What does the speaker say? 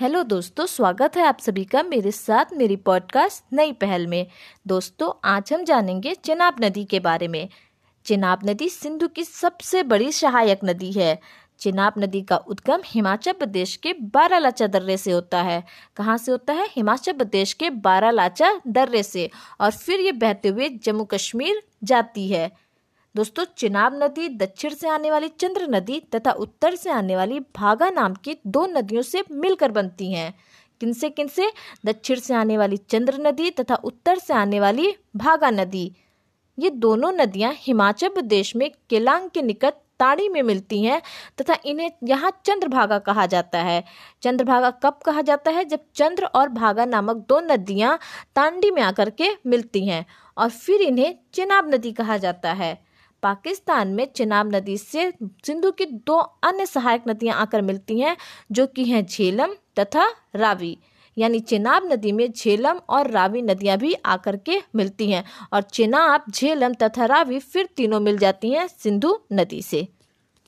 Hello दोस्तों, स्वागत है आप सभी का मेरे साथ मेरी पॉडकास्ट नई पहल में। दोस्तों, आज हम जानेंगे चिनाब नदी के बारे में। चिनाब नदी सिंधु की सबसे बड़ी सहायक नदी है। चिनाब नदी का उद्गम हिमाचल प्रदेश के बारालाचा दर्रे से होता है। कहाँ से होता है? हिमाचल प्रदेश के बारालाचा दर्रे से। और फिर ये बहते हुए जम्मू कश्मीर जाती है। दोस्तों, चिनाब नदी दक्षिण से आने वाली चंद्र नदी तथा उत्तर से आने वाली भागा नाम की दो नदियों से मिलकर बनती हैं। किनसे किनसे दक्षिण से आने वाली चंद्र नदी तथा उत्तर से आने वाली भागा नदी। ये दोनों नदियाँ हिमाचल प्रदेश में केलांग के निकट ताड़ी में मिलती हैं तथा इन्हें यहाँ चंद्रभागा कहा जाता है। चंद्रभागा कब कहा जाता है? जब चंद्र और भागा नामक दो नदियाँ तांडी में आकर के मिलती हैं और फिर इन्हें चिनाब नदी कहा जाता है। पाकिस्तान में चिनाब नदी से सिंधु की दो अन्य सहायक नदियाँ आकर मिलती हैं, जो कि हैं झेलम तथा रावी। यानी चेनाब नदी में झेलम और रावी नदियाँ भी आकर के मिलती हैं, और चेनाब, झेलम तथा रावी फिर तीनों मिल जाती हैं सिंधु नदी से।